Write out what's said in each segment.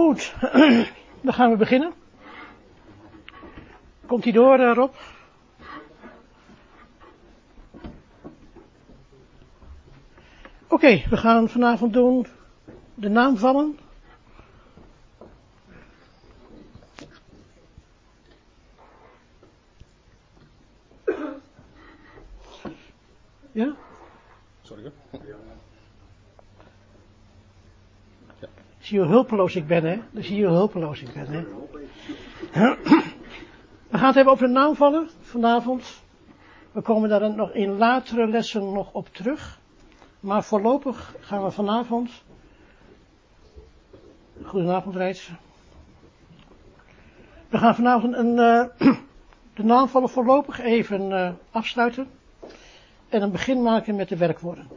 Goed, dan gaan we beginnen. Komt hij door, uh, Rob? Oké, we gaan vanavond doen de naamvallen. Zie je hoe hulpeloos ik ben, hè? Dan zie je hoe hulpeloos ik ben, hè? We gaan het hebben over de naamvallen vanavond. We komen daar nog in latere lessen nog op terug. Maar voorlopig gaan we vanavond. Goedenavond, Reits. We gaan vanavond een, uh, de naamvallen voorlopig even uh, afsluiten. En een begin maken met de werkwoorden.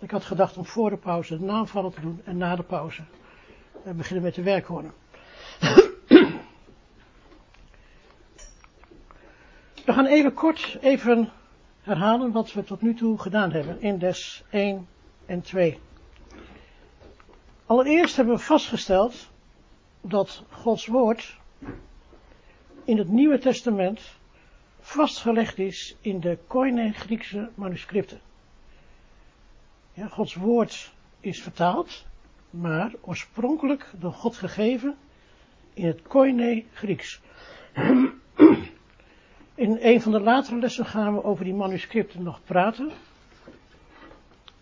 Ik had gedacht om voor de pauze de naamvallen te doen en na de pauze uh, beginnen met de werkwoorden. We gaan even kort even herhalen wat we tot nu toe gedaan hebben in des 1 en 2. Allereerst hebben we vastgesteld dat Gods woord in het Nieuwe Testament vastgelegd is in de Koine Griekse manuscripten. Ja, Gods woord is vertaald, maar oorspronkelijk door God gegeven in het Koine Grieks. In een van de latere lessen gaan we over die manuscripten nog praten.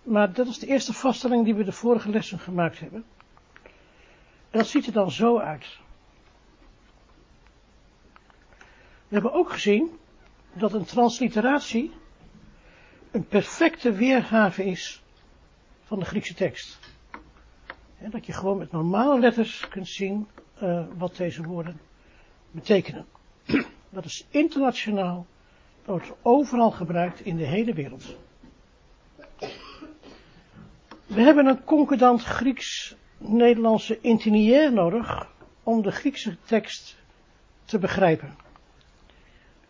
Maar dat is de eerste vaststelling die we de vorige lessen gemaakt hebben. En dat ziet er dan zo uit. We hebben ook gezien dat een transliteratie een perfecte weergave is van de Griekse tekst. En dat je gewoon met normale letters kunt zien uh, wat deze woorden betekenen. Dat is internationaal, dat wordt overal gebruikt in de hele wereld. We hebben een concordant Grieks-Nederlandse intiniair nodig om de Griekse tekst te begrijpen.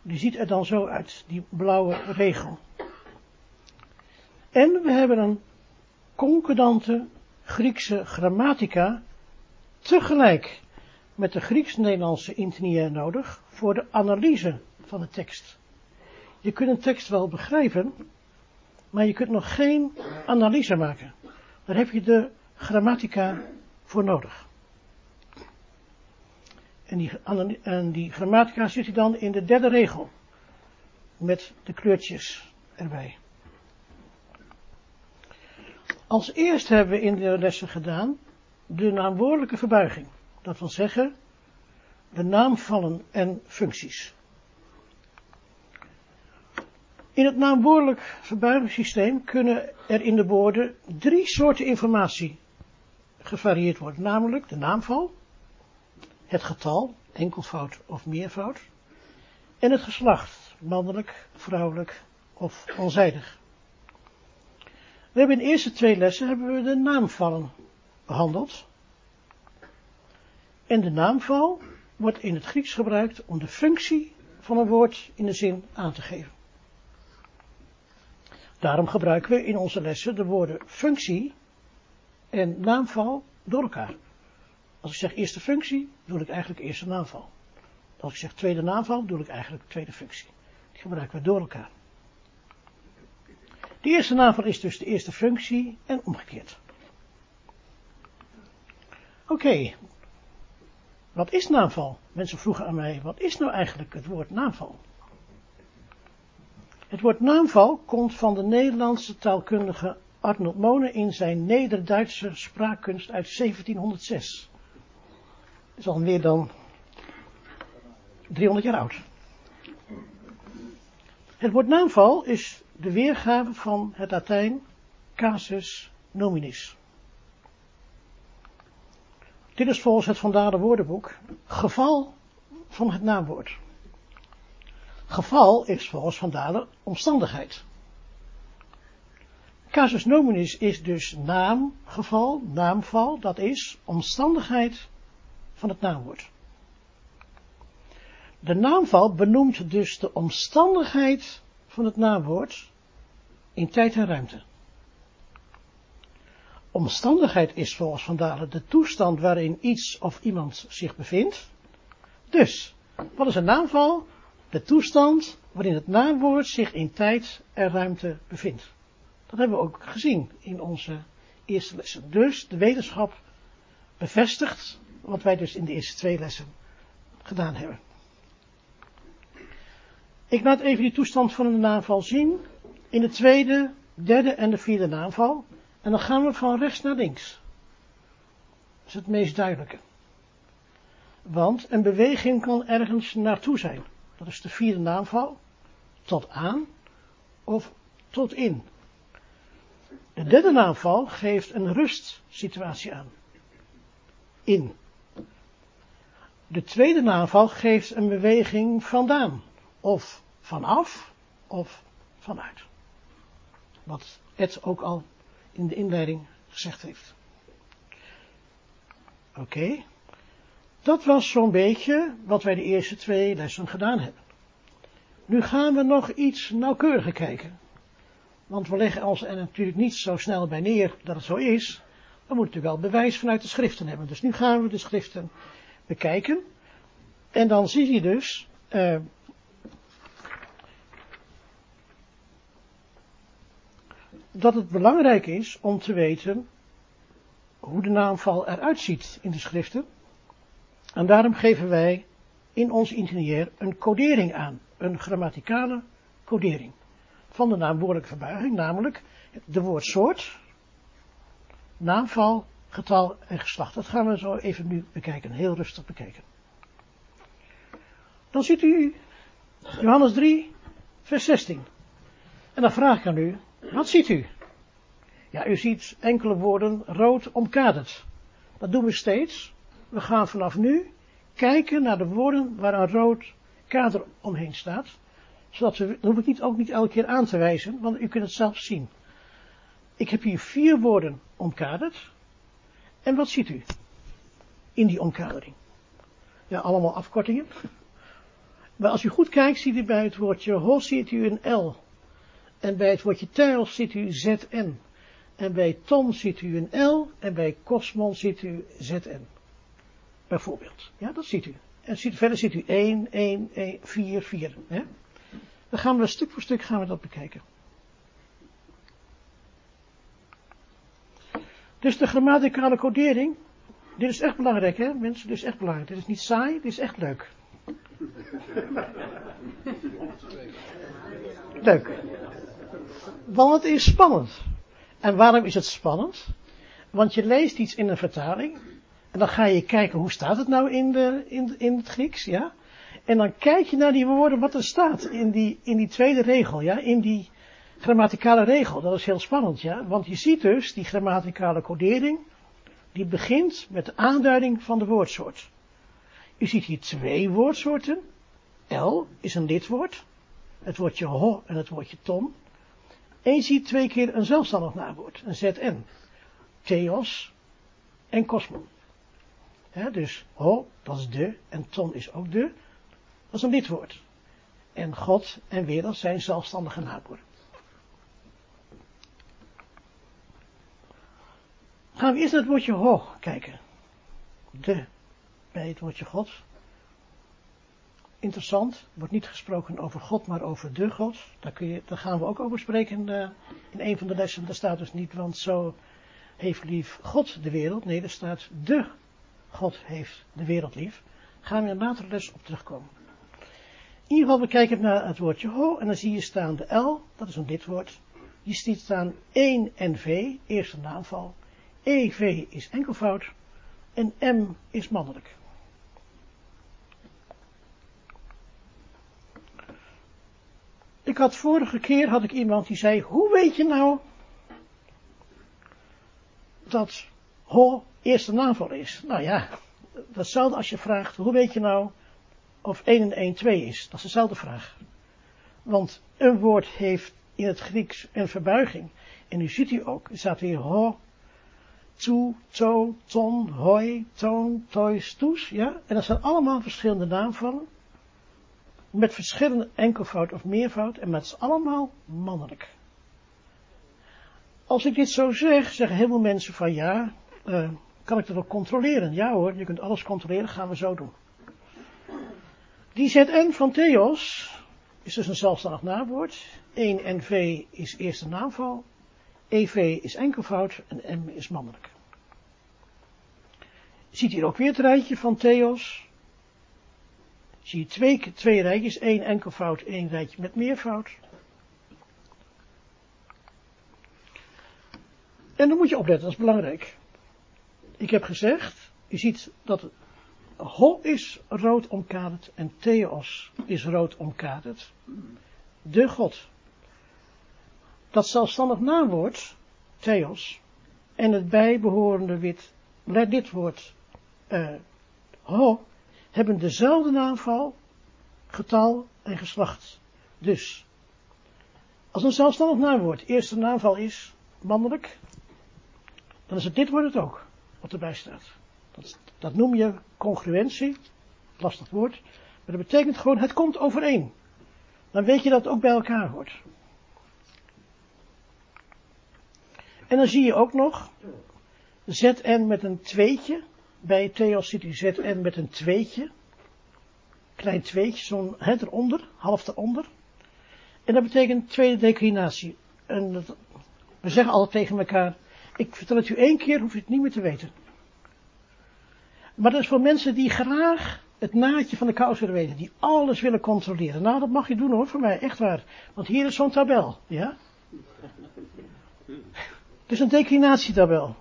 Die ziet er dan zo uit, die blauwe regel. En we hebben een concordante Griekse grammatica tegelijk met de Grieks-Nederlandse intiniair nodig voor de analyse van de tekst. Je kunt een tekst wel begrijpen, maar je kunt nog geen analyse maken. Daar heb je de grammatica voor nodig. En die, en die grammatica zit hij dan in de derde regel. Met de kleurtjes erbij. Als eerste hebben we in de lessen gedaan de naamwoordelijke verbuiging. Dat wil zeggen, de naamvallen en functies. In het naamwoordelijk verbuigingssysteem kunnen er in de woorden drie soorten informatie gevarieerd worden. Namelijk de naamval, het getal, enkelvoud of meervoud, en het geslacht, mannelijk, vrouwelijk of onzijdig. We hebben in de eerste twee lessen hebben we de naamvallen behandeld. En de naamval wordt in het Grieks gebruikt om de functie van een woord in de zin aan te geven. Daarom gebruiken we in onze lessen de woorden functie en naamval door elkaar. Als ik zeg eerste functie, doe ik eigenlijk eerste naamval. Als ik zeg tweede naamval, doe ik eigenlijk tweede functie. Die gebruiken we door elkaar. De eerste naamval is dus de eerste functie en omgekeerd. Oké, wat is naamval? Mensen vroegen aan mij, wat is nou eigenlijk het woord naamval? Het woord naamval komt van de Nederlandse taalkundige Arnold Mone in zijn Nederduitse spraakkunst uit 1706. Dat is al meer dan 300 jaar oud. Het woord naamval is de weergave van het Latijn casus nominis. Dit is volgens het Vandalen woordenboek geval van het naamwoord. Geval is volgens Vandalen omstandigheid. Casus nominis is dus naam, geval, naamval, dat is omstandigheid van het naamwoord. De naamval benoemt dus de omstandigheid van het naamwoord in tijd en ruimte. omstandigheid is volgens Van Dalen de toestand waarin iets of iemand zich bevindt. Dus, wat is een naamval? De toestand waarin het naamwoord zich in tijd en ruimte bevindt. Dat hebben we ook gezien in onze eerste lessen. Dus de wetenschap bevestigt wat wij dus in de eerste twee lessen gedaan hebben. Ik laat even die toestand van de naamval zien in de tweede, derde en de vierde naamval. En dan gaan we van rechts naar links. Dat is het meest duidelijke. Want een beweging kan ergens naartoe zijn. Dat is de vierde naamval. Tot aan of tot in. De derde naamval geeft een rustsituatie aan. In. De tweede naamval geeft een beweging vandaan. Of vanaf of vanuit. Wat Ed ook al in de inleiding gezegd heeft. Oké. Dat was zo'n beetje wat wij de eerste twee lessen gedaan hebben. Nu gaan we nog iets nauwkeuriger kijken. Want we leggen ons er natuurlijk niet zo snel bij neer dat het zo is. We moeten wel bewijs vanuit de schriften hebben. Dus nu gaan we de schriften bekijken. En dan zie je dus uh, dat het belangrijk is om te weten hoe de naamval eruit ziet in de schriften. En daarom geven wij in ons ingenieur een codering aan, een grammaticale codering van de naamwoordelijke verbuiging, namelijk de woordsoort, naamval, getal en geslacht. Dat gaan we zo even nu bekijken, heel rustig bekijken. Dan ziet u Johannes 3, vers 16. En dan vraag ik aan u, wat ziet u? Ja, u ziet enkele woorden rood omkaderd. Dat doen we steeds. We gaan vanaf nu kijken naar de woorden waar een rood kader omheen staat. Zodat we, dat hoef ik niet, ook niet elke keer aan te wijzen, want u kunt het zelf zien. Ik heb hier vier woorden omkaderd. En wat ziet u in die omkadering? Ja, allemaal afkortingen. Maar als u goed kijkt, ziet u bij het woordje ho ziet u een L. En bij het woordje tel ziet u ZN. En bij ton ziet u een L. En bij Cosmon ziet u ZN. Bijvoorbeeld. Ja, dat ziet u. En ziet, verder ziet u 1, 1, 1, 4, 4. Hè? Dan gaan we stuk voor stuk gaan we dat bekijken. Dus de grammaticale codering. Dit is echt belangrijk, hè, mensen? Dit is echt belangrijk. Dit is niet saai, dit is echt leuk. Leuk. Want het is spannend. En waarom is het spannend? Want je leest iets in een vertaling. En dan ga je kijken, hoe staat het nou in, de, in, in het Grieks, ja? En dan kijk je naar die woorden, wat er staat in die, in die tweede regel, ja? In die grammaticale regel. Dat is heel spannend, ja? Want je ziet dus die grammaticale codering, die begint met de aanduiding van de woordsoort. U ziet hier twee woordsoorten. L is een lidwoord. Het woordje ho en het woordje ton. Je ziet twee keer een zelfstandig naamwoord, een ZN. Theos en kosmon. dus ho, dat is de, en ton is ook de. Dat is een lidwoord. En God en wereld zijn zelfstandige naamwoorden. Gaan we eerst naar het woordje ho kijken. De, bij het woordje God interessant. Er wordt niet gesproken over God, maar over de God. Daar, kun je, daar gaan we ook over spreken uh, in een van de lessen. Daar staat dus niet, want zo heeft lief God de wereld. Nee, er staat de God heeft de wereld lief. Gaan we in een latere les op terugkomen. In ieder geval, we kijken naar het woordje ho. En dan zie je staan de L, dat is een lidwoord. Je ziet staan 1 en V, eerste naamval. EV is enkelvoud. En M is mannelijk. Ik had vorige keer had ik iemand die zei, hoe weet je nou dat ho eerste naamval is? Nou ja, datzelfde als je vraagt, hoe weet je nou of 1 en 1 2 is? Dat is dezelfde vraag. Want een woord heeft in het Grieks een verbuiging. En nu ziet u ook, er staat hier ho, toe, to, ton, hoi, toon, tois, toes, ja. En dat zijn allemaal verschillende naamvallen met verschillende enkelvoud of meervoud, en met allemaal mannelijk. Als ik dit zo zeg, zeggen heel veel mensen van ja, uh, kan ik dat ook controleren? Ja hoor, je kunt alles controleren, gaan we zo doen. Die ZN van Theos is dus een zelfstandig naamwoord. 1 NV is eerste naamval. EV is enkelvoud en M is mannelijk. Je ziet hier ook weer het rijtje van Theos. Zie je twee, twee rijtjes, één enkelvoud, één rijtje met meervoud. En dan moet je opletten, dat is belangrijk. Ik heb gezegd, je ziet dat Ho is rood omkaderd en Theos is rood omkaderd. De God. Dat zelfstandig naamwoord, Theos, en het bijbehorende wit, lidwoord uh, Ho, hebben dezelfde naamval, getal en geslacht. Dus, als een zelfstandig naamwoord eerste naamval is, mannelijk, dan is het dit woord het ook, wat erbij staat. Dat, dat noem je congruentie, lastig woord, maar dat betekent gewoon, het komt overeen. Dan weet je dat het ook bij elkaar hoort. En dan zie je ook nog ZN met een tweetje. Bij Theos u ZN met een tweetje. Klein tweetje, zo'n het eronder, half eronder. En dat betekent tweede declinatie. En we zeggen altijd tegen elkaar, ik vertel het u één keer, hoef je het niet meer te weten. Maar dat is voor mensen die graag het naadje van de kous willen weten, die alles willen controleren. Nou, dat mag je doen hoor, voor mij, echt waar. Want hier is zo'n tabel, ja. Het is een declinatietabel.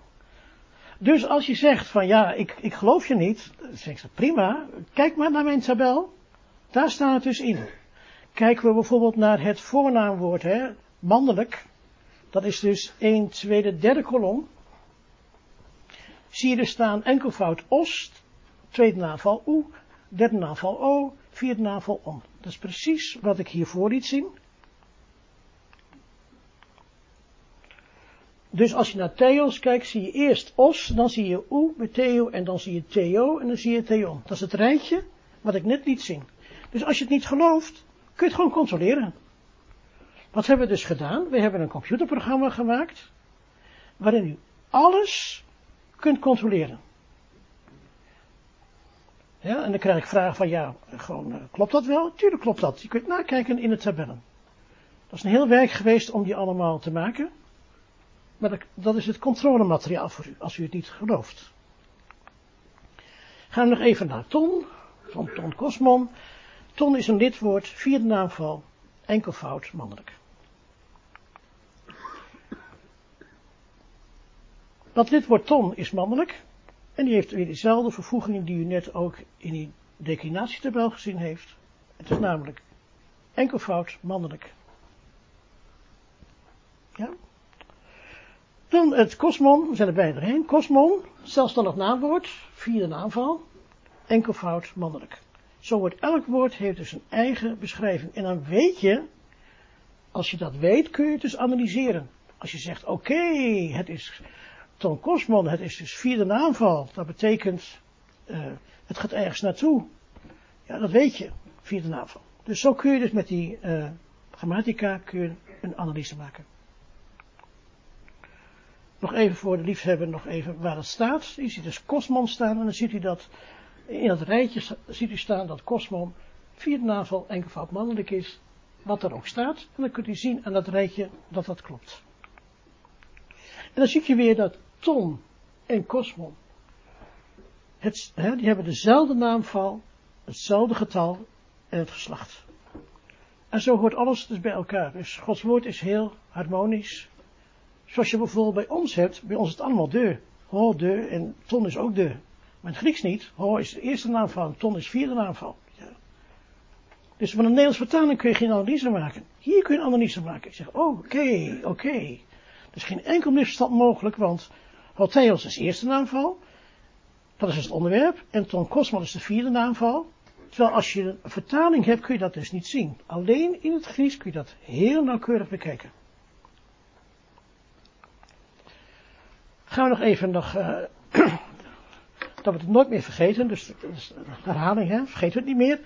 Dus als je zegt van ja, ik, ik geloof je niet, dan zeg ik prima, kijk maar naar mijn tabel. Daar staat het dus in. Kijken we bijvoorbeeld naar het voornaamwoord, hè, mannelijk, dat is dus 1, tweede, derde kolom. Zie je er staan enkelvoud ost, tweede naamval u, derde naamval o, vierde naamval om. Dat is precies wat ik hiervoor liet zien. Dus als je naar Theos kijkt, zie je eerst os, dan zie je u met Theo, en dan zie je Theo, en dan zie je Theon. Dat is het rijtje wat ik net liet zien. Dus als je het niet gelooft, kun je het gewoon controleren. Wat hebben we dus gedaan? We hebben een computerprogramma gemaakt, waarin u alles kunt controleren. Ja, en dan krijg ik vragen van, ja, gewoon, uh, klopt dat wel? Tuurlijk klopt dat. Je kunt nakijken in de tabellen. Dat is een heel werk geweest om die allemaal te maken. Maar dat, is het controlemateriaal voor u, als u het niet gelooft. Gaan we nog even naar Ton, van Ton Kosmon. Ton is een lidwoord, vierde naamval, enkelvoud, mannelijk. Dat lidwoord ton is mannelijk. En die heeft weer dezelfde vervoegingen die u net ook in die declinatietabel gezien heeft. Het is namelijk enkelvoud mannelijk. Ja. Dan het kosmon, we zijn er bijna doorheen. Kosmon, zelfstandig naamwoord, vierde naamval, enkelvoud mannelijk. Zo wordt elk woord heeft dus een eigen beschrijving. En dan weet je, als je dat weet, kun je het dus analyseren. Als je zegt, oké, het is Ton Kosmon, het is dus vierde naamval. Dat betekent, uh, het gaat ergens naartoe. Ja, dat weet je, vierde naamval. Dus zo kun je dus met die uh, grammatica kun je een analyse maken. Nog even voor de liefhebber, nog even waar het staat. Je ziet dus Kosmon staan en dan ziet u dat in dat rijtje ziet u staan dat Kosmon vierde naamval enkelvoud mannelijk is. Wat er ook staat. En dan kunt u zien aan dat rijtje dat dat klopt. En dan zie je weer dat ton en kosmon, het, hè, die hebben dezelfde naamval, hetzelfde getal en het geslacht. En zo hoort alles dus bij elkaar. Dus Gods woord is heel harmonisch. Zoals je bijvoorbeeld bij ons hebt, bij ons is het allemaal de. Ho, de, en ton is ook de. Maar in het Grieks niet. Ho is de eerste naamval, ton is de vierde naamval. Ja. Dus van een Nederlands vertaling kun je geen analyse maken. Hier kun je een analyse maken. Ik zeg, oké, oké. Okay. Is geen enkel misverstand mogelijk, want Hotheos is eerste naamval. Dat is het onderwerp. En Ton is de vierde naamval. Terwijl als je een vertaling hebt, kun je dat dus niet zien. Alleen in het Grieks kun je dat heel nauwkeurig bekijken. Gaan we nog even nog, uh, dat we het nooit meer vergeten, dus herhaling, hè? vergeet het niet meer.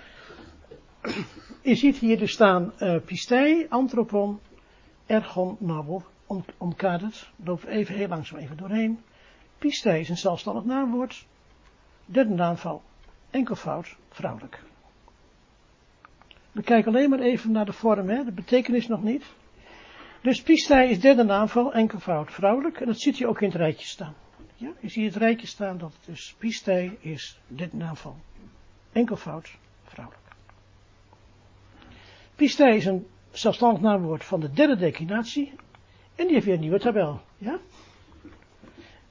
Je ziet hier dus staan uh, pistei, anthropon, ergon, nabo, om, omkaderd, loop even heel langzaam even doorheen. Pistei is een zelfstandig naamwoord. Derde naamval, enkelvoud, vrouwelijk. We kijken alleen maar even naar de vorm, hè, de betekenis nog niet. Dus pistei is derde naamval, enkelvoud, vrouwelijk. En dat ziet je ook in het rijtje staan. Ja, je ziet het rijtje staan dat dus pistei is derde naamval, enkelvoud, vrouwelijk. Pistei is een zelfstandig naamwoord van de derde declinatie. En die heeft weer een nieuwe tabel. Ja?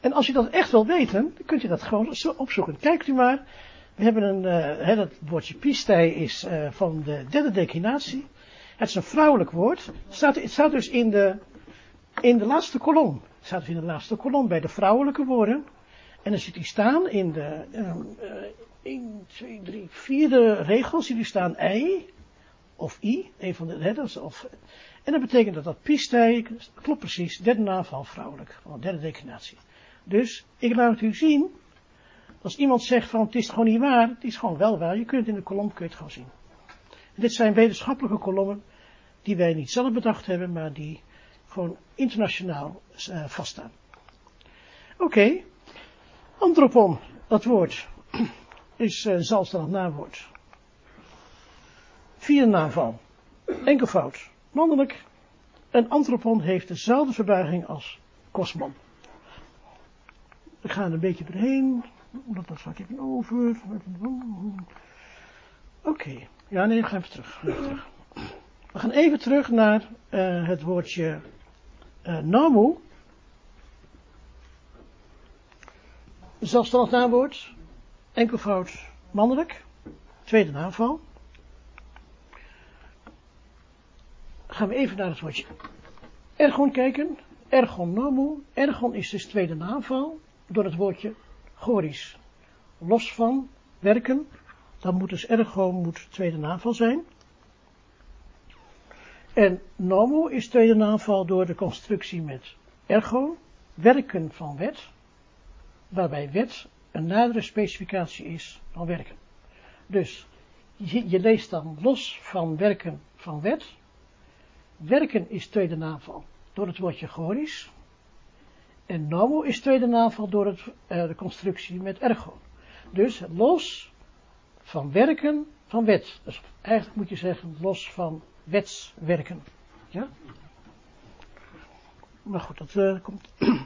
En als je dat echt wil weten, dan kunt je dat gewoon zo opzoeken. Kijkt u maar. We hebben een, uh, hè, dat woordje pistei is uh, van de derde declinatie. Het is een vrouwelijk woord. Het staat, het staat dus in de, in de laatste kolom. Het staat dus in de laatste kolom bij de vrouwelijke woorden. En dan ziet hij staan in de uh, 1, 2, 3, vierde regel. Ziet u staan ei of i, een van de letters. Of, en dat betekent dat dat pistei, klopt precies, derde naamval vrouwelijk, van de derde declinatie. Dus ik laat u zien, als iemand zegt van het is gewoon niet waar, het is gewoon wel waar, je kunt in de kolom kun het gewoon zien. En dit zijn wetenschappelijke kolommen die wij niet zelf bedacht hebben, maar die gewoon internationaal uh, vaststaan. Oké, okay. antropon, dat woord, is een uh, zelfstandig naamwoord. Vierde naamval, enkelvoud, mannelijk. Een antropon heeft dezelfde verbuiging als kosmon. We gaan een beetje doorheen. Dat, dat ik even over. Oké. Ja, nee, gaan even terug. Even terug. We gaan even terug naar uh, het woordje uh, namu. Zelfstandig naamwoord. Enkelvoud mannelijk. Tweede naamval. Gaan we even naar het woordje ergon kijken. Ergon namu. Ergon is dus tweede naamval door het woordje goris. Los van werken, dan moet dus ergo moet tweede naamval zijn. En nomo is tweede naamval door de constructie met ergo, werken van wet, waarbij wet een nadere specificatie is van werken. Dus je, je leest dan los van werken van wet. Werken is tweede naamval door het woordje goris. En nomo is tweede naamval door het, uh, de constructie met ergo. Dus los van werken van wet. Dus eigenlijk moet je zeggen los van wetswerken. Ja? Maar goed, dat uh, komt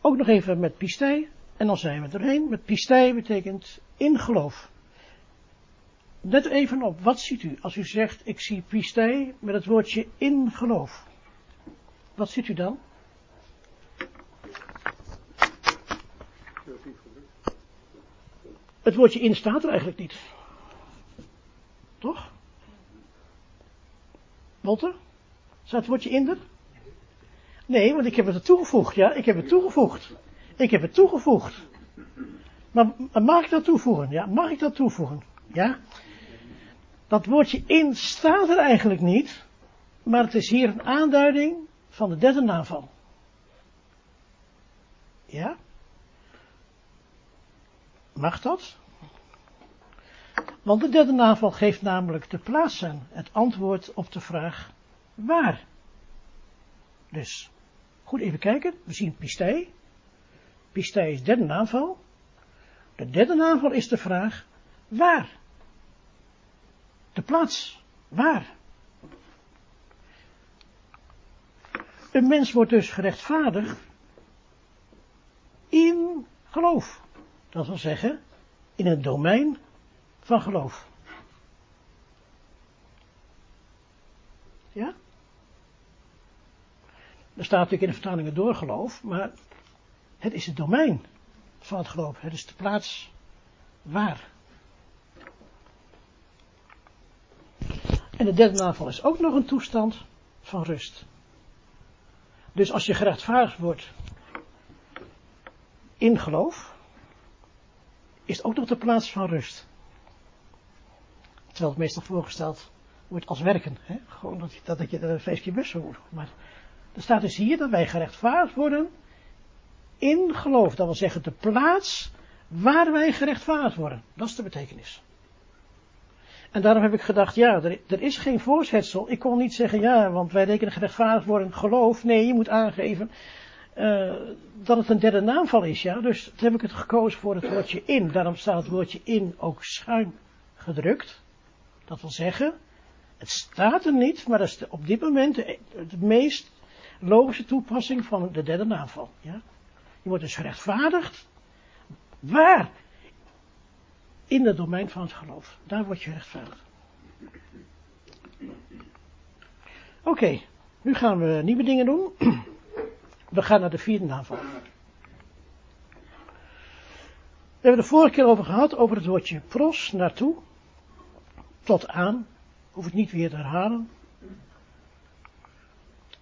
ook nog even met pistei. En dan zijn we erheen. Met pistei betekent in geloof. Let even op, wat ziet u als u zegt ik zie pistei met het woordje in geloof? Wat ziet u dan? Het woordje in staat er eigenlijk niet. Toch? Walter? Staat het woordje in er? Nee, want ik heb het er toegevoegd, ja. Ik heb het toegevoegd. Ik heb het toegevoegd. Maar, mag ik dat toevoegen? Ja, mag ik dat toevoegen? Ja. Dat woordje in staat er eigenlijk niet. Maar het is hier een aanduiding van de derde naamval. Ja? Mag dat? Want de derde naval geeft namelijk de plaats aan het antwoord op de vraag waar. Dus, goed even kijken. We zien pistei. Pistei is derde naval. De derde naval is de vraag waar. De plaats waar. Een mens wordt dus gerechtvaardigd in geloof. Dat wil zeggen, in het domein van geloof. Ja? Er staat natuurlijk in de vertalingen door geloof, maar het is het domein van het geloof. Het is de plaats waar. En de derde naval is ook nog een toestand van rust. Dus als je gerechtvaardigd wordt in geloof, is ook nog de plaats van rust. Terwijl het meestal voorgesteld wordt als werken. Hè? Gewoon dat, dat, je er een feestje bus moet. Maar er staat dus hier dat wij gerechtvaardigd worden in geloof. Dat wil zeggen de plaats waar wij gerechtvaardigd worden. Dat is de betekenis. En daarom heb ik gedacht, ja, er, er, is geen voorzetsel. Ik kon niet zeggen, ja, want wij rekenen gerechtvaardigd worden geloof. Nee, je moet aangeven uh, dat het een derde naamval is, ja. Dus toen heb ik het gekozen voor het woordje in. Daarom staat het woordje in ook schuin gedrukt. Dat wil zeggen, het staat er niet, maar dat is op dit moment de, meest logische toepassing van de derde naamval, ja. Je wordt dus gerechtvaardigd. Waar? In het domein van het geloof. Daar word je gerechtvaardigd. Oké, nu gaan we nieuwe dingen doen. We gaan naar de vierde naamval. We hebben de vorige keer over gehad, over het woordje pros, naartoe, tot aan. Hoef ik niet weer te herhalen.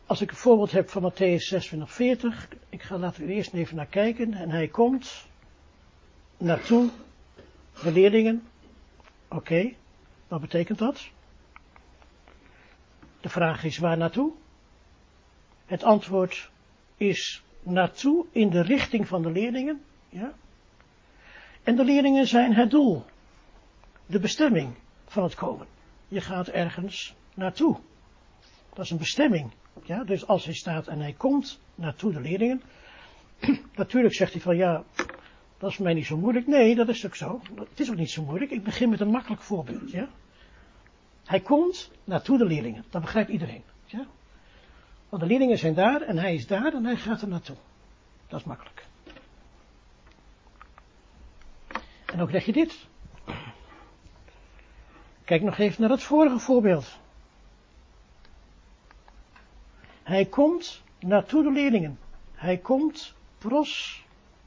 Als ik een voorbeeld heb van Matthäus 26, 40, ik ga laten eerst even naar kijken. En hij komt naartoe, de leerlingen. Oké, wat betekent dat? De vraag is waar naartoe? Het antwoord is naartoe in de richting van de leerlingen. Ja? En de leerlingen zijn het doel, de bestemming van het komen. Je gaat ergens naartoe. Dat is een bestemming. Ja? Dus als hij staat en hij komt naartoe de leerlingen. Natuurlijk zegt hij van ja, dat is mij niet zo moeilijk. Nee, dat is ook zo. Het is ook niet zo moeilijk. Ik begin met een makkelijk voorbeeld. Ja? Hij komt naartoe de leerlingen. Dat begrijpt iedereen. Ja? Want de leerlingen zijn daar en hij is daar en hij gaat er naartoe. Dat is makkelijk. En dan krijg je dit. Kijk nog even naar het vorige voorbeeld. Hij komt naartoe de leerlingen. Hij komt pros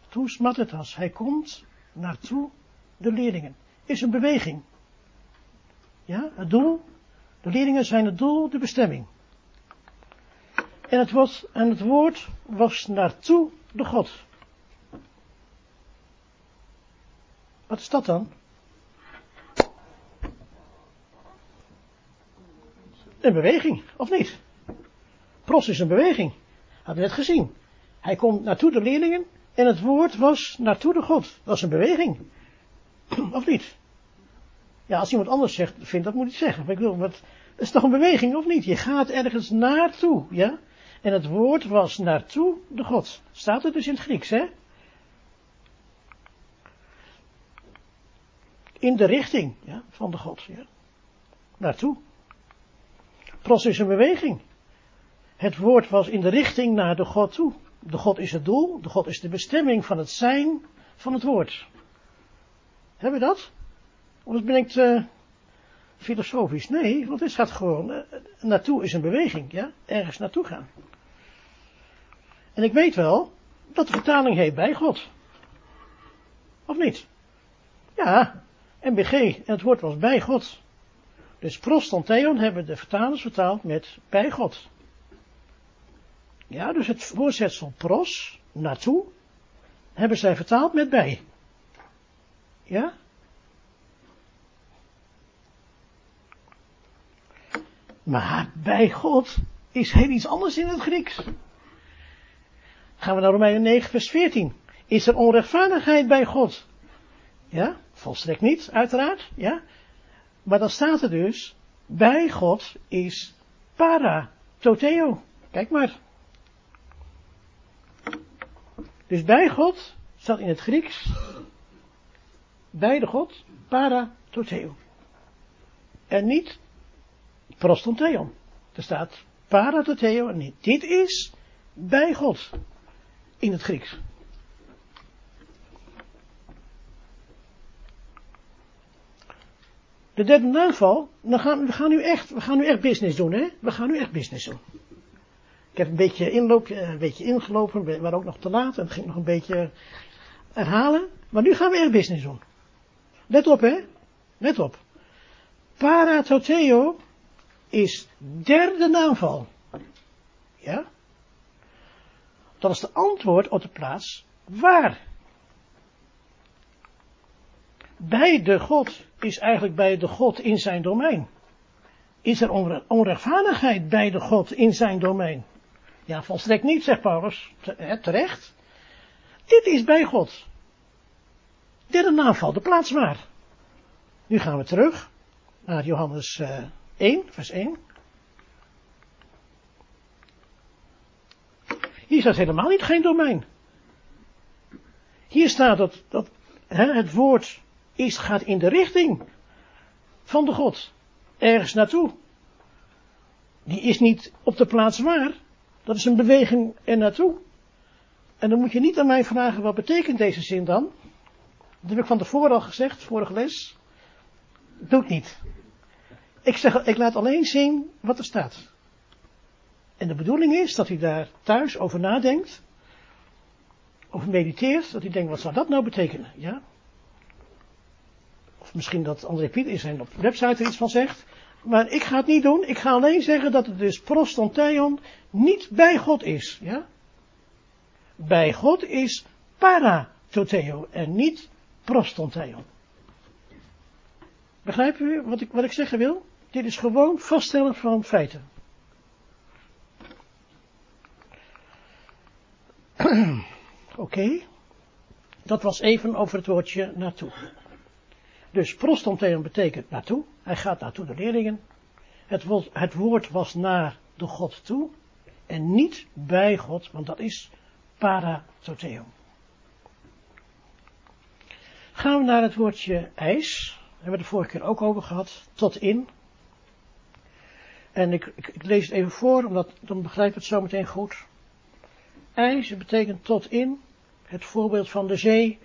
toes matetas. Hij komt naartoe de leerlingen. Is een beweging. Ja, het doel. De leerlingen zijn het doel, de bestemming. En het, was, en het woord was naartoe de God. Wat is dat dan? Een beweging, of niet? Pros is een beweging. Hadden we net gezien. Hij komt naartoe de leerlingen en het woord was naartoe de God. Dat is een beweging. Of niet? Ja, als iemand anders zegt, vindt dat moet ik zeggen. Maar ik het is toch een beweging of niet? Je gaat ergens naartoe, ja? En het woord was naartoe de God. Staat het dus in het Grieks, hè? In de richting ja, van de God. Ja. Naartoe. Pros is een beweging. Het woord was in de richting naar de God toe. De God is het doel, de God is de bestemming van het zijn van het woord. Hebben we dat? Of ben ik filosofisch? Nee, want dit gaat gewoon, uh, naartoe is een beweging, ja? Ergens naartoe gaan. En ik weet wel dat de vertaling heet bij God. Of niet? Ja, MBG, en het woord was bij God. Dus prostantheon hebben de vertalers vertaald met bij God. Ja, dus het voorzetsel pros, naartoe, hebben zij vertaald met bij. Ja? Maar bij God is heel iets anders in het Grieks. Gaan we naar Romeinen 9, vers 14. Is er onrechtvaardigheid bij God? Ja, volstrekt niet, uiteraard. Ja. Maar dan staat er dus, bij God is para toteo. Kijk maar. Dus bij God staat in het Grieks, bij de God, para toteo. En niet prostantheon. Er staat para toteo en niet. Dit is bij God in het Grieks. De derde naamval, dan gaan, we, gaan nu echt, we gaan nu echt business doen, hè? We gaan nu echt business doen. Ik heb een beetje inloop, eh, een beetje ingelopen, maar ook nog te laat en het ging nog een beetje herhalen. Maar nu gaan we echt business doen. Let op, hè? Let op. Paratoteo is derde naamval. Ja? Dat is de antwoord op de plaats waar. Bij de God is eigenlijk bij de God in zijn domein. Is er onrechtvaardigheid bij de God in zijn domein? Ja, volstrekt niet, zegt Paulus. Terecht. Dit is bij God. Derde naamval, de plaats waar. Nu gaan we terug naar Johannes 1, vers 1. Hier staat helemaal niet geen domein. Hier staat dat, dat hè, het woord is, gaat in de richting van de God. Ergens naartoe. Die is niet op de plaats waar. Dat is een beweging er naartoe. En dan moet je niet aan mij vragen, wat betekent deze zin dan? Dat heb ik van tevoren al gezegd, vorige les. Doe het niet. Ik, zeg, ik laat alleen zien wat er staat. En de bedoeling is dat hij daar thuis over nadenkt. Of mediteert. Dat hij denkt, wat zou dat nou betekenen? Ja? Of misschien dat André Piet in zijn website er iets van zegt. Maar ik ga het niet doen. Ik ga alleen zeggen dat het dus prostanteion niet bij God is. Ja? Bij God is paratoteo en niet prostanteion. Begrijpen u wat ik, wat ik zeggen wil? Dit is gewoon vaststellen van feiten. Oké. Dat was even over het woordje naartoe. Dus prostanteon betekent naartoe. Hij gaat naartoe de leerlingen. Het woord, het woord was naar de God toe. En niet bij God, want dat is paratoteo. Gaan we naar het woordje ijs. Daar hebben we de vorige keer ook over gehad. Tot in. En ik, ik, ik lees het even voor, omdat dan begrijp het zo meteen goed. IJs betekent tot in. Het voorbeeld van de zee.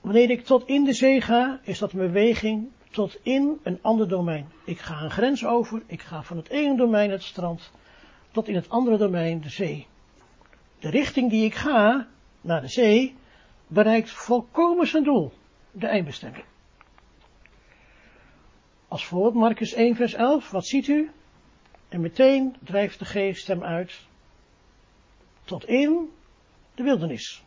Wanneer ik tot in de zee ga, is dat een beweging tot in een ander domein. Ik ga een grens over, ik ga van het ene domein, het strand, tot in het andere domein, de zee. De richting die ik ga, naar de zee, bereikt volkomen zijn doel, de eindbestemming. Als voorbeeld Marcus 1 vers 11, wat ziet u? En meteen drijft de geest hem uit tot in de wildernis.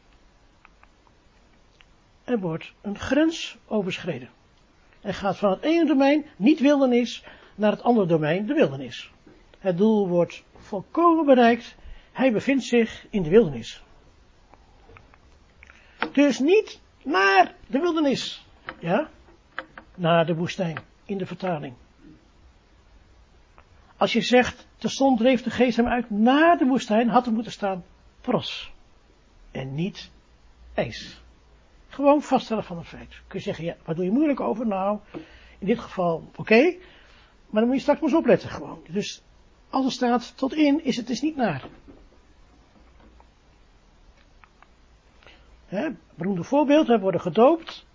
Er wordt een grens overschreden. Hij gaat van het ene domein, niet wildernis, naar het andere domein, de wildernis. Het doel wordt volkomen bereikt. Hij bevindt zich in de wildernis. Dus niet naar de wildernis. Ja? Naar de woestijn, in de vertaling. Als je zegt, de stond dreef de geest hem uit naar de woestijn, had er moeten staan pros. En niet ijs. Gewoon vaststellen van een feit. Kun je zeggen, ja, wat doe je moeilijk over? Nou, in dit geval, oké. maar dan moet je straks maar eens opletten gewoon. Dus, als er staat tot in, is het dus niet naar. Hè, beroemde voorbeeld, we worden gedoopt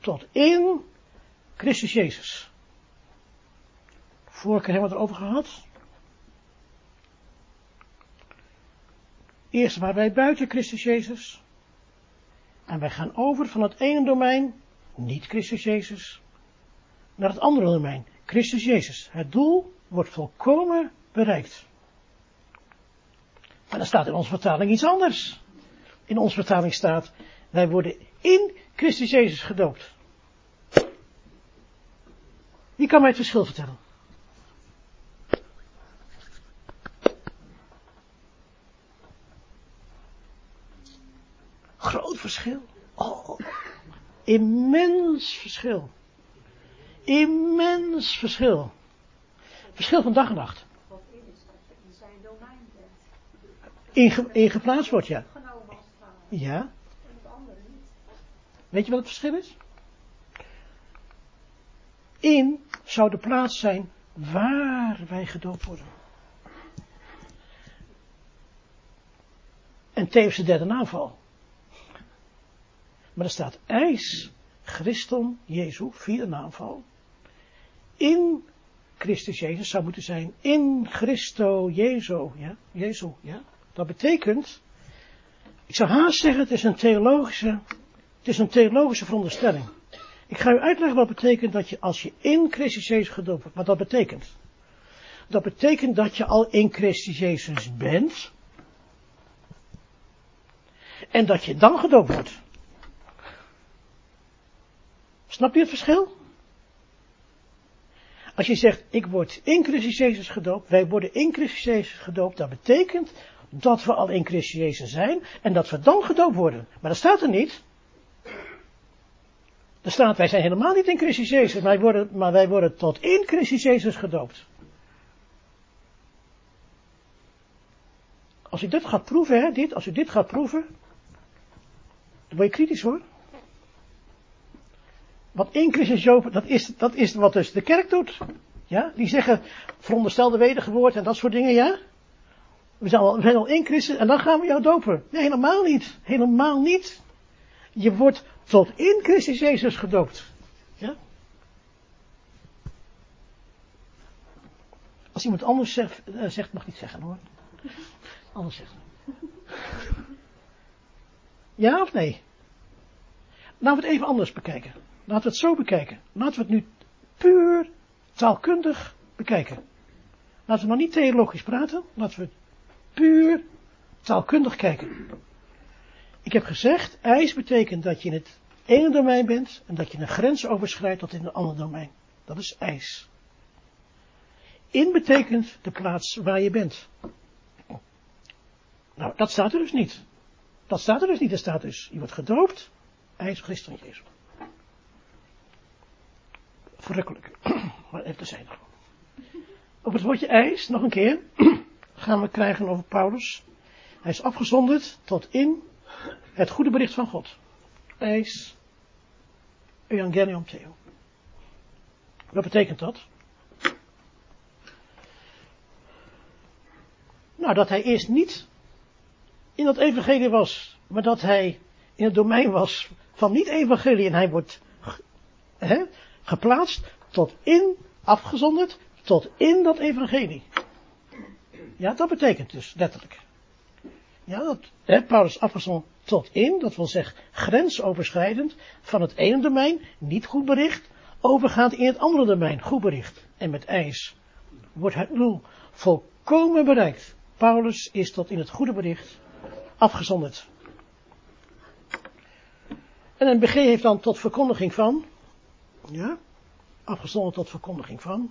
tot in Christus Jezus. Vorige keer hebben we het erover gehad. Eerst waren wij buiten Christus Jezus. En wij gaan over van het ene domein, niet Christus Jezus, naar het andere domein, Christus Jezus. Het doel wordt volkomen bereikt. Maar dan staat in onze vertaling iets anders. In onze vertaling staat, wij worden in Christus Jezus gedoopt. Wie kan mij het verschil vertellen? Groot verschil. Oh, immens verschil. Immens verschil. Verschil van dag en nacht. In, in geplaatst wordt, ja. Ja. Weet je wat het verschil is? In zou de plaats zijn waar wij gedoopt worden. En tevens de derde naamval. Maar er staat ijs, Christum, Jezus, vierde naamval. In Christus Jezus zou moeten zijn in Christo Jezus, ja, Jezus, ja. Dat betekent, ik zou haast zeggen, het is een theologische, het is een theologische veronderstelling. Ik ga u uitleggen wat betekent dat je als je in Christus Jezus gedoopt wordt, wat dat betekent. Dat betekent dat je al in Christus Jezus bent. En dat je dan gedoopt wordt. Snap je het verschil? Als je zegt, ik word in Christus Jezus gedoopt, wij worden in Christus Jezus gedoopt, dat betekent dat we al in Christus Jezus zijn en dat we dan gedoopt worden. Maar dat staat er niet. Er staat, wij zijn helemaal niet in Christus Jezus, maar wij worden, maar wij worden tot in Christus Jezus gedoopt. Als u dit gaat proeven, hè, dit, als u dit gaat proeven, dan word je kritisch hoor. Wat in Christus Joop, dat is, dat is wat dus de kerk doet. Ja, die zeggen, veronderstelde wedergeboorte en dat soort dingen, ja. We zijn, al, we zijn in Christus en dan gaan we jou dopen. Nee, helemaal niet. Helemaal niet. Je wordt tot in Christus Jezus gedoopt. Ja? Als iemand anders zegt, uh, zegt mag niet zeggen hoor. Anders zeggen. Ja of nee? Laten we het even anders bekijken. Laten we het zo bekijken. Laten we het nu puur taalkundig bekijken. Laten we nog niet theologisch praten. Laten we puur taalkundig kijken. Ik heb gezegd, ijs betekent dat je in het ene domein bent en dat je een grens overschrijdt tot in een ander domein. Dat is ijs. In betekent de plaats waar je bent. Nou, dat staat er dus niet. Dat staat er dus niet. Er staat dus, je wordt gedoopt, ijs Christus Jezus. Verrukkelijk. Maar even zijn. Op het woordje ijs, nog een keer, gaan we krijgen over Paulus. Hij is afgezonderd tot in het goede bericht van God. Ijs, Evangelium Theo. Wat betekent dat? Nou, dat hij eerst niet in dat evangelie was, maar dat hij in het domein was van niet-evangelie en hij wordt he, geplaatst tot in, afgezonderd, tot in dat evangelie. Ja, dat betekent dus letterlijk. Ja, dat, hè, Paulus afgezonderd tot in, dat wil zeggen grensoverschrijdend, van het ene domein, niet goed bericht, overgaand in het andere domein, goed bericht. En met ijs wordt het doel volkomen bereikt. Paulus is tot in het goede bericht afgezonderd. En een BG heeft dan tot verkondiging van, ja, afgezonderd tot verkondiging van.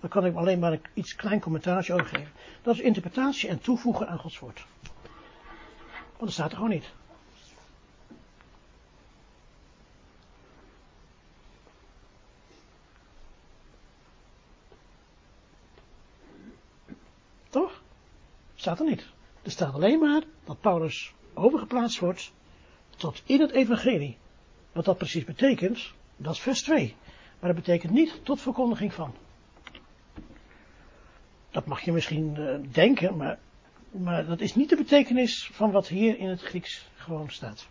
Dan kan ik alleen maar een iets klein commentaartje over geven. Dat is interpretatie en toevoegen aan Gods woord. Want dat staat er gewoon niet. Toch? Staat er niet. Er staat alleen maar dat Paulus overgeplaatst wordt tot in het evangelie. Wat dat precies betekent, dat is vers 2. Maar dat betekent niet tot verkondiging van. Dat mag je misschien uh, denken, maar, maar dat is niet de betekenis van wat hier in het Grieks gewoon staat.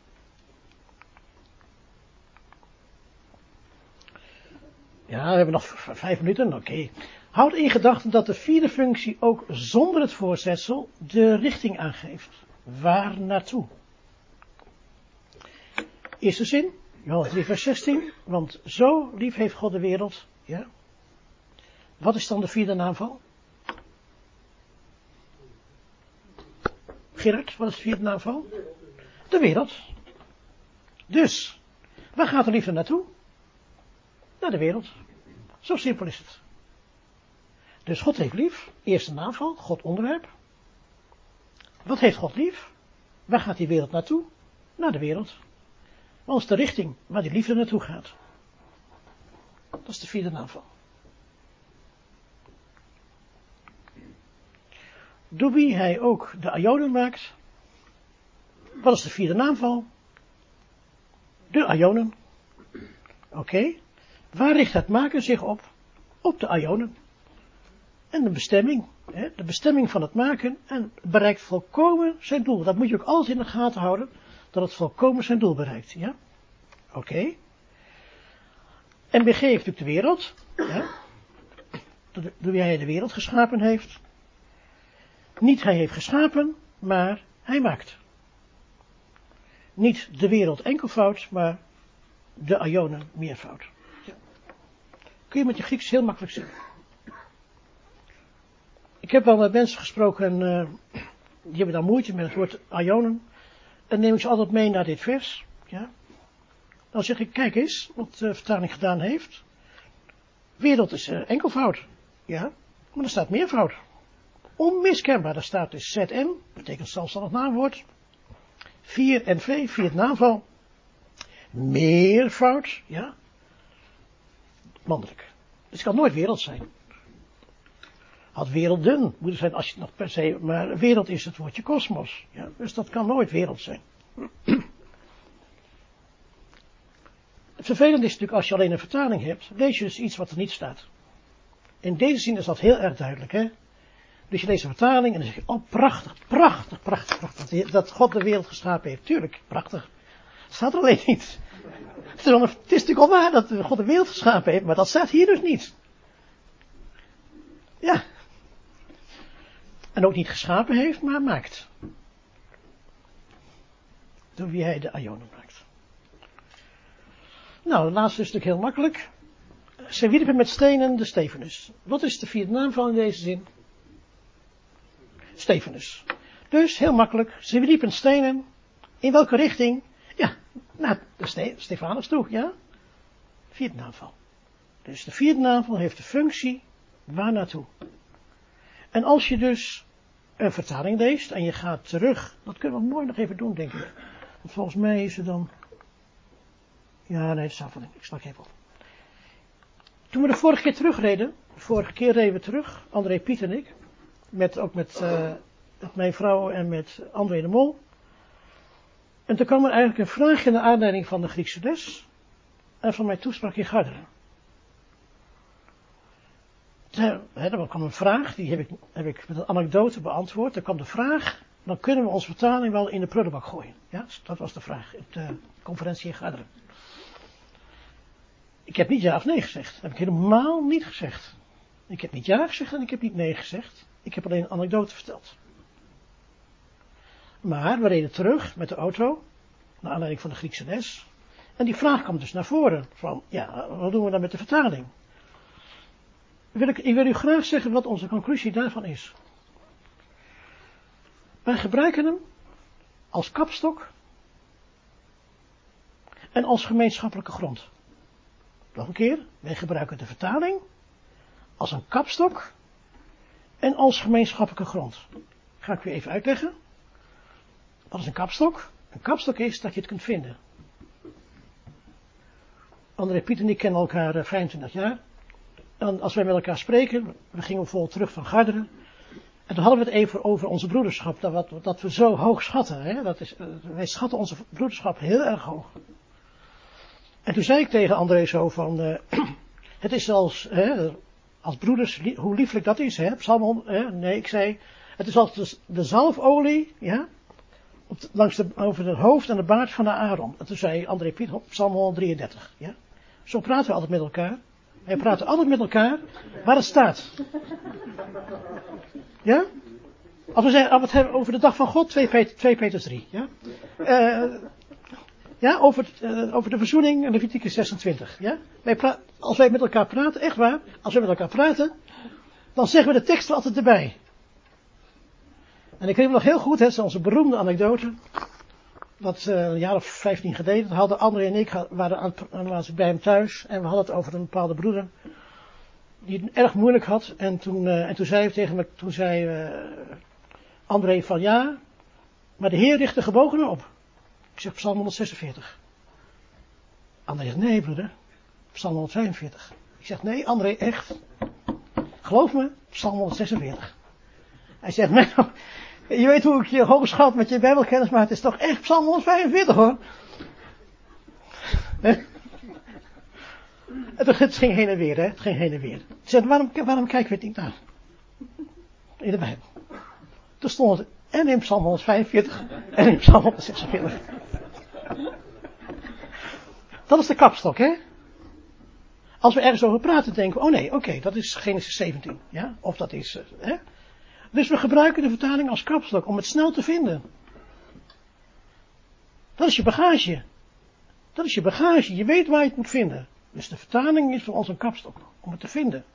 Ja, we hebben nog vijf minuten, oké. Houd in gedachten dat de vierde functie ook zonder het voorzetsel de richting aangeeft. Waar naartoe? Eerste zin, Johannes 3 vers 16, want zo lief heeft God de wereld. Ja. Wat is dan de vierde naamval? Gerard, wat is de vierde naamval? De wereld. Dus, waar gaat de liefde naartoe? Naar de wereld. Zo simpel is het. Dus God heeft lief. Eerste naamval, God onderwerp. Wat heeft God lief? Waar gaat die wereld naartoe? Naar de wereld. Wat is de richting waar die liefde naartoe gaat? Dat is de vierde naamval. Door wie hij ook de Ionen maakt. Wat is de vierde naamval? De Ionen. Oké. Waar richt het maken zich op? Op de Ionen. En de bestemming. De bestemming van het maken. En bereikt volkomen zijn doel. Dat moet je ook altijd in de gaten houden. Dat het volkomen zijn doel bereikt. Ja? Oké. Okay. MBG heeft natuurlijk de wereld. Ja? Door wie hij de wereld geschapen heeft. Niet hij heeft geschapen, maar hij maakt. Niet de wereld enkelvoud, maar de Ionen meervoud. Ja. Kun je met je Grieks heel makkelijk zien. Ik heb wel met mensen gesproken en uh, die hebben dan moeite met het woord Ionen. En neem ik ze altijd mee naar dit vers. Ja. Dan zeg ik, kijk eens wat de vertaling gedaan heeft. Wereld is uh, enkelvoud. Ja, maar er staat meervoud. Onmiskenbaar, daar staat dus ZN, betekent zelfstandig naamwoord. 4 en V, vier naamval. meervoud, ja. Mannelijk. Dus het kan nooit wereld zijn. Had werelden moeten zijn als je het nog per se, maar wereld is het woordje kosmos. Ja, dus dat kan nooit wereld zijn. Het vervelende is natuurlijk als je alleen een vertaling hebt, lees je dus iets wat er niet staat. In deze zin is dat heel erg duidelijk, hè. Dus je leest een vertaling en dan zeg je, oh prachtig, prachtig, prachtig, prachtig. Dat God de wereld geschapen heeft. Tuurlijk, prachtig. Staat er alleen niet. Het is, het is natuurlijk al waar dat God de wereld geschapen heeft, maar dat staat hier dus niet. Ja. En ook niet geschapen heeft, maar maakt. Door wie hij de Ionen maakt. Nou, de laatste is natuurlijk heel makkelijk. Ze wierpen met stenen de Stefanus. Wat is de vierde naam van in deze zin? Stefanus. Dus, heel makkelijk, ze wierpen stenen. In welke richting? Ja, naar de Ste Stefanus toe, ja? Vierde naamval. Dus de vierde naamval heeft de functie waar naartoe. En als je dus een vertaling leest en je gaat terug, dat kunnen we mooi nog even doen, denk ik. Want volgens mij is het dan. Ja, nee, dat staat van. Ik stak even op. Toen we de vorige keer terugreden, de vorige keer reden we terug, André Piet en ik, met, ook met, uh, met mijn vrouw en met André de Mol. En toen kwam er eigenlijk een vraag in de aanleiding van de Griekse les en van mijn toespraak in Garderen. Er kwam een vraag, die heb ik, heb ik met een anekdote beantwoord. Er kwam de vraag, dan kunnen we onze vertaling wel in de prullenbak gooien. Ja, dat was de vraag op de conferentie in Garderen. Ik heb niet ja of nee gezegd. Dat heb ik helemaal niet gezegd. Ik heb niet ja gezegd en ik heb niet nee gezegd. Ik heb alleen een anekdote verteld. Maar we reden terug met de auto, naar aanleiding van de Griekse les. En die vraag kwam dus naar voren. Van, ja, wat doen we dan met de vertaling? Wil ik, wil u graag zeggen wat onze conclusie daarvan is. Wij gebruiken hem als kapstok en als gemeenschappelijke grond. Nog een keer, wij gebruiken de vertaling als een kapstok en als gemeenschappelijke grond. Ga ik u even uitleggen. Wat is een kapstok? Een kapstok is dat je het kunt vinden. André Piet en ik kennen elkaar 25 eh, jaar. En als wij met elkaar spreken, we gingen bijvoorbeeld terug van Garderen. En toen hadden we het even over onze broederschap, dat, wat, dat we zo hoog schatten. Hè? Dat is, eh, wij schatten onze broederschap heel erg hoog. En toen zei ik tegen André zo van, uh, het is als, als broeders, hoe lieflijk dat is, hè, Psalm, hè? nee, ik zei, het is als de, zalfolie, ja, op langs over het hoofd en de baard van de Aaron. En toen zei André Piet, Psalm 133, ja. Zo praten we altijd met elkaar. Wij praten altijd met elkaar waar het staat. Ja? Als we, zeggen, het hebben over de dag van God, 2, Peter, 2 Petrus 3. Ja? Uh, ja, over, uh, over de verzoening in Leviticus 26. Ja? Wij als wij met elkaar praten, echt waar, als wij met elkaar praten, dan zeggen we de tekst er altijd erbij. En ik weet nog heel goed, hè, is onze beroemde anekdote. Wat uh, een jaar of 15 geleden hadden André en ik waren, aan, waren bij hem thuis en we hadden het over een bepaalde broeder die het erg moeilijk had. En toen, uh, en toen zei hij tegen me, toen zei uh, André van ja, maar de Heer richt de gebogenen op. Ik zeg Psalm 146. André zegt nee broeder, Psalm 145. Ik zeg nee André echt. Geloof me, Psalm 146. Hij zegt nee, je weet hoe ik je hoog schat met je bijbelkennis, maar het is toch echt Psalm 145 hoor. Het ging heen en weer, hè? Het ging heen en weer. Waarom, waarom kijken we het niet naar? In de Bijbel. Toen stond het en in Psalm 145 en in Psalm 146. Dat is de kapstok, hè? Als we ergens over praten, denken we, oh nee, oké, dat is Genesis 17. Ja? Of dat is, uh, hè? Dus we gebruiken de vertaling als kapstok om het snel te vinden. Dat is je bagage. Dat is je bagage. Je weet waar je het moet vinden. Dus de vertaling is voor ons een kapstok om het te vinden.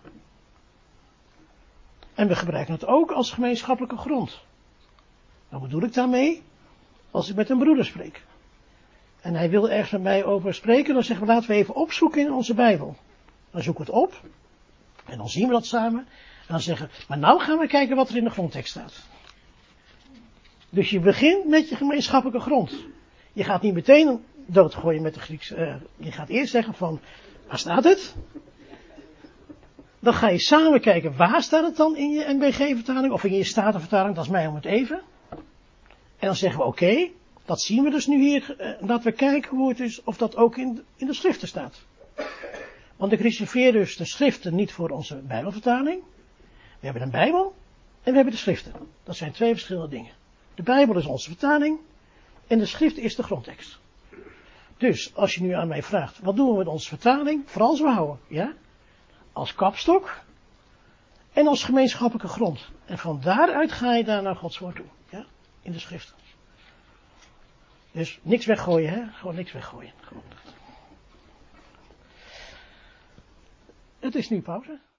En we gebruiken het ook als gemeenschappelijke grond. Wat bedoel ik daarmee? Als ik met een broeder spreek. En hij wil ergens met mij over spreken, dan zeggen we laten we even opzoeken in onze Bijbel. Dan zoeken we het op. En dan zien we dat samen. Dan zeggen, maar nou gaan we kijken wat er in de grondtekst staat. Dus je begint met je gemeenschappelijke grond. Je gaat niet meteen doodgooien met de Grieks. Uh, je gaat eerst zeggen van, waar staat het? Dan ga je samen kijken, waar staat het dan in je NBG-vertaling of in je Statenvertaling, dat is mij om het even. En dan zeggen we, oké, dat zien we dus nu hier, uh, laten we kijken hoe het is, of dat ook in, in de schriften staat. Want ik reserveer dus de schriften niet voor onze Bijbelvertaling. We hebben een Bijbel en we hebben de schriften. Dat zijn twee verschillende dingen. De Bijbel is onze vertaling en de schrift is de grondtekst. Dus als je nu aan mij vraagt, wat doen we met onze vertaling? Vooral zo houden, ja? Als kapstok en als gemeenschappelijke grond. En van daaruit ga je daar naar Gods woord toe, ja? In de schriften. Dus niks weggooien, hè? Gewoon niks weggooien. Gewoon. Het is nu pauze.